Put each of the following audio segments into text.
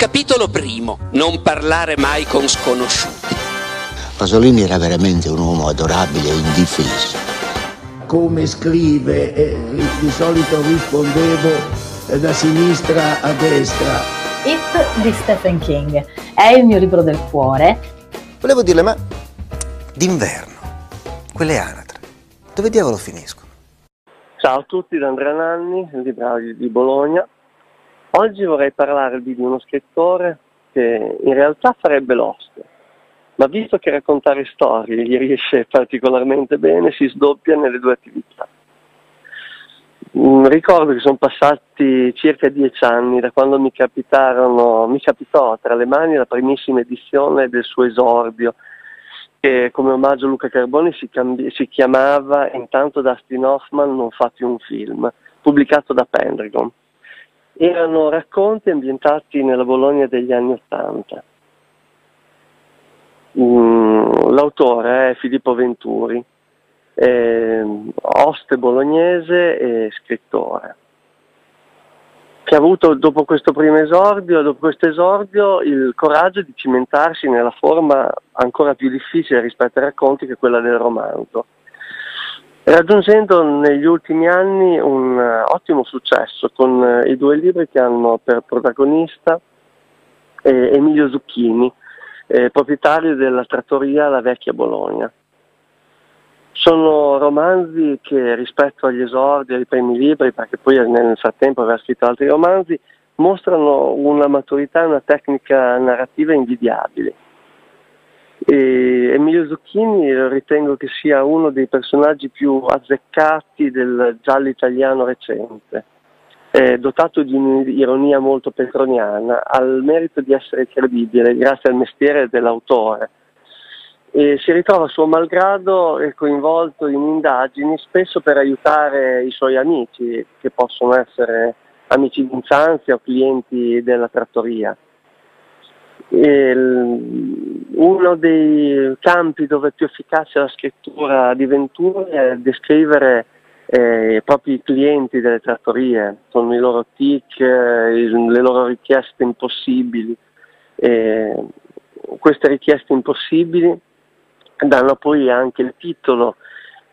Capitolo primo. Non parlare mai con sconosciuti. Pasolini era veramente un uomo adorabile e indifeso. Come scrive, eh, di solito rispondevo eh, da sinistra a destra. It di Stephen King è il mio libro del cuore. Volevo dirle, ma d'inverno, quelle anatre, dove diavolo finiscono? Ciao a tutti da Andrea Nanni, il libraio di Bologna. Oggi vorrei parlarvi di uno scrittore che in realtà farebbe l'oste, ma visto che raccontare storie gli riesce particolarmente bene, si sdoppia nelle due attività. Mm, ricordo che sono passati circa dieci anni da quando mi, mi capitò tra le mani la primissima edizione del suo esordio, che come omaggio a Luca Carboni si, cambi- si chiamava Intanto Dustin Hoffman non fatti un film, pubblicato da Pendragon erano racconti ambientati nella Bologna degli anni Ottanta. Mm, l'autore è Filippo Venturi, è oste bolognese e scrittore, che ha avuto dopo questo primo esordio, dopo questo esordio il coraggio di cimentarsi nella forma ancora più difficile rispetto ai racconti che è quella del romanzo raggiungendo negli ultimi anni un uh, ottimo successo con uh, i due libri che hanno per protagonista eh, Emilio Zucchini, eh, proprietario della trattoria La Vecchia Bologna. Sono romanzi che rispetto agli esordi, ai primi libri, perché poi nel frattempo aveva scritto altri romanzi, mostrano una maturità e una tecnica narrativa invidiabili e Emilio Zucchini ritengo che sia uno dei personaggi più azzeccati del giallo italiano recente, è dotato di un'ironia molto petroniana, ha il merito di essere credibile grazie al mestiere dell'autore. E si ritrova suo malgrado coinvolto in indagini spesso per aiutare i suoi amici, che possono essere amici di infanzia o clienti della trattoria. Il, uno dei campi dove è più efficace la scrittura di Venturi è descrivere eh, i propri clienti delle trattorie, con i loro tic, eh, le loro richieste impossibili. Eh, queste richieste impossibili danno poi anche il titolo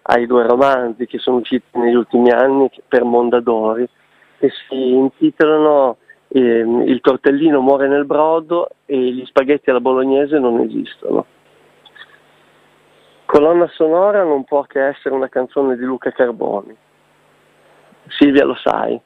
ai due romanzi che sono usciti negli ultimi anni per Mondadori, che si intitolano ehm, il tortellino muore nel brodo e gli spaghetti alla bolognese non esistono. Colonna sonora non può che essere una canzone di Luca Carboni. Silvia lo sai.